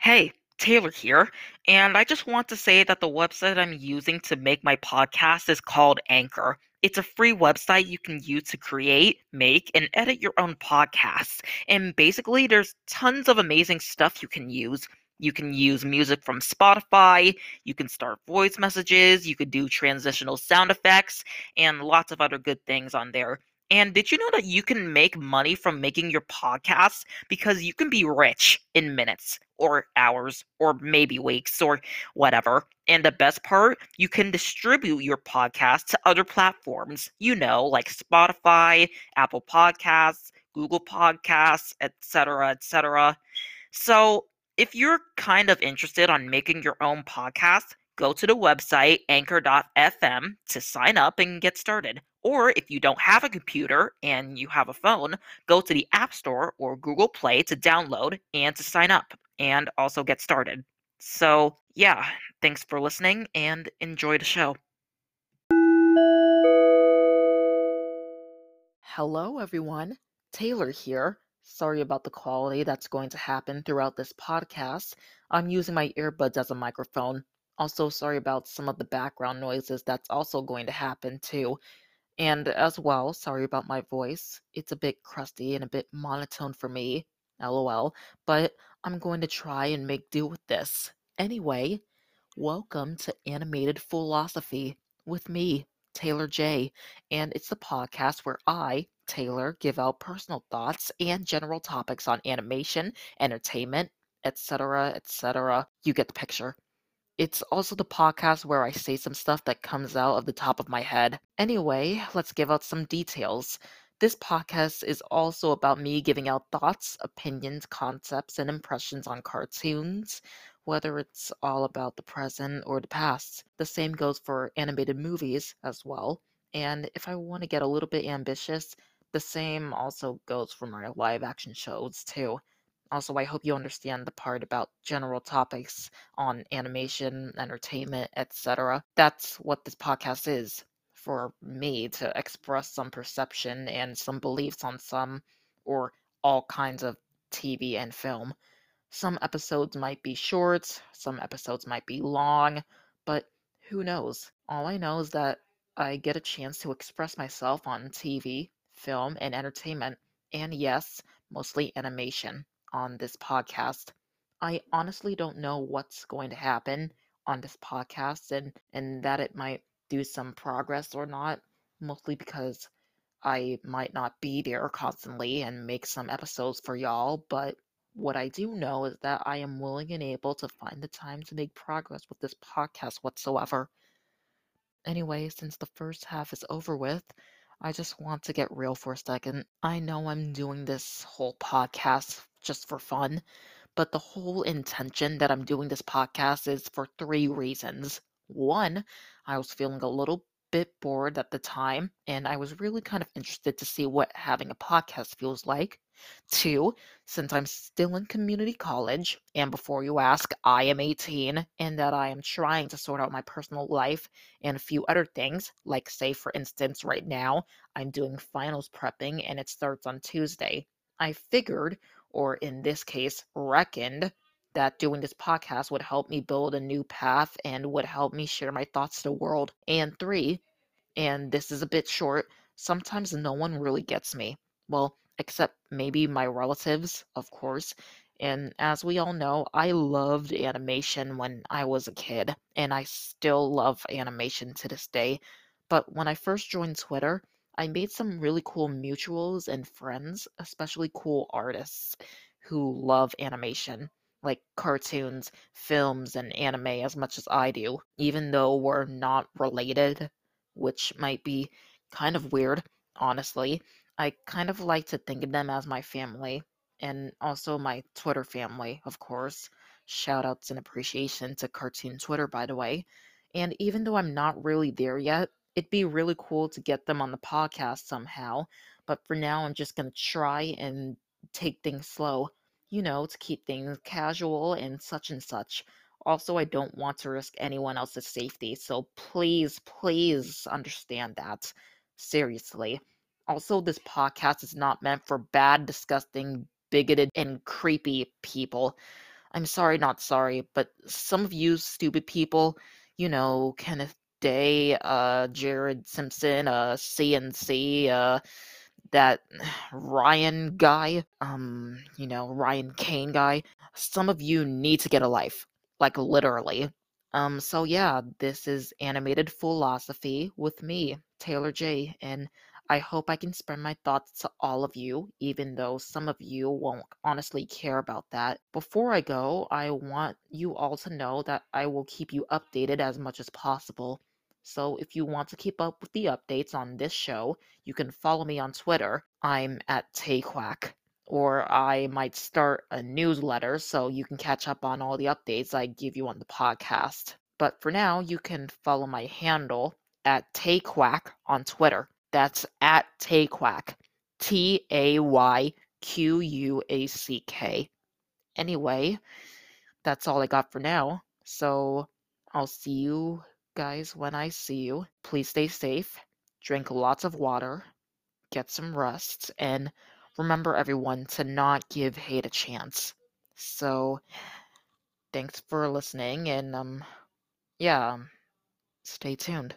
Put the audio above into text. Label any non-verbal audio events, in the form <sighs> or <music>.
Hey, Taylor here, and I just want to say that the website I'm using to make my podcast is called Anchor. It's a free website you can use to create, make, and edit your own podcasts. And basically, there's tons of amazing stuff you can use. You can use music from Spotify, you can start voice messages, you could do transitional sound effects, and lots of other good things on there. And did you know that you can make money from making your podcast? Because you can be rich in minutes or hours or maybe weeks or whatever. And the best part, you can distribute your podcast to other platforms, you know, like Spotify, Apple Podcasts, Google Podcasts, etc., etc. So, if you're kind of interested on making your own podcast, go to the website anchor.fm to sign up and get started. Or if you don't have a computer and you have a phone, go to the App Store or Google Play to download and to sign up and also get started. So, yeah, thanks for listening and enjoy the show. Hello, everyone. Taylor here. Sorry about the quality that's going to happen throughout this podcast. I'm using my earbuds as a microphone. Also, sorry about some of the background noises that's also going to happen too. And as well, sorry about my voice. It's a bit crusty and a bit monotone for me. LOL. But I'm going to try and make do with this. Anyway, welcome to Animated Foolosophy with me, Taylor J. And it's the podcast where I, Taylor, give out personal thoughts and general topics on animation, entertainment, etc., etc. You get the picture. It's also the podcast where I say some stuff that comes out of the top of my head. Anyway, let's give out some details. This podcast is also about me giving out thoughts, opinions, concepts, and impressions on cartoons, whether it's all about the present or the past. The same goes for animated movies as well. And if I want to get a little bit ambitious, the same also goes for my live action shows too. Also, I hope you understand the part about general topics on animation, entertainment, etc. That's what this podcast is for me to express some perception and some beliefs on some or all kinds of TV and film. Some episodes might be short, some episodes might be long, but who knows? All I know is that I get a chance to express myself on TV, film, and entertainment, and yes, mostly animation on this podcast. I honestly don't know what's going to happen on this podcast and and that it might do some progress or not, mostly because I might not be there constantly and make some episodes for y'all, but what I do know is that I am willing and able to find the time to make progress with this podcast whatsoever. Anyway, since the first half is over with, I just want to get real for a second. I know I'm doing this whole podcast just for fun, but the whole intention that I'm doing this podcast is for three reasons. One, I was feeling a little bit bored at the time, and I was really kind of interested to see what having a podcast feels like. Two, since I'm still in community college, and before you ask, I am 18, and that I am trying to sort out my personal life and a few other things, like, say, for instance, right now, I'm doing finals prepping and it starts on Tuesday. I figured, or in this case, reckoned, that doing this podcast would help me build a new path and would help me share my thoughts to the world. And three, and this is a bit short, sometimes no one really gets me. Well, except maybe my relatives, of course. And as we all know, I loved animation when I was a kid, and I still love animation to this day. But when I first joined Twitter, I made some really cool mutuals and friends, especially cool artists who love animation, like cartoons, films, and anime as much as I do, even though we're not related, which might be kind of weird, honestly. I kind of like to think of them as my family and also my Twitter family, of course. Shoutouts and appreciation to Cartoon Twitter, by the way. And even though I'm not really there yet, it'd be really cool to get them on the podcast somehow. But for now, I'm just going to try and take things slow, you know, to keep things casual and such and such. Also, I don't want to risk anyone else's safety, so please, please understand that. Seriously. Also, this podcast is not meant for bad, disgusting, bigoted, and creepy people. I'm sorry, not sorry, but some of you stupid people, you know, Kenneth Day, uh, Jared Simpson, uh, CNC, uh, that <sighs> Ryan guy, um, you know, Ryan Kane guy, some of you need to get a life. Like, literally. Um, so yeah, this is Animated Foolosophy with me, Taylor J, and I hope I can spread my thoughts to all of you, even though some of you won't honestly care about that. Before I go, I want you all to know that I will keep you updated as much as possible. So if you want to keep up with the updates on this show, you can follow me on Twitter. I'm at Tayquack. Or I might start a newsletter so you can catch up on all the updates I give you on the podcast. But for now, you can follow my handle at Tayquack on Twitter. That's at Tayquack. T A Y Q U A C K. Anyway, that's all I got for now. So I'll see you guys when I see you. Please stay safe, drink lots of water, get some rest, and remember everyone to not give hate a chance. So thanks for listening and um yeah, stay tuned.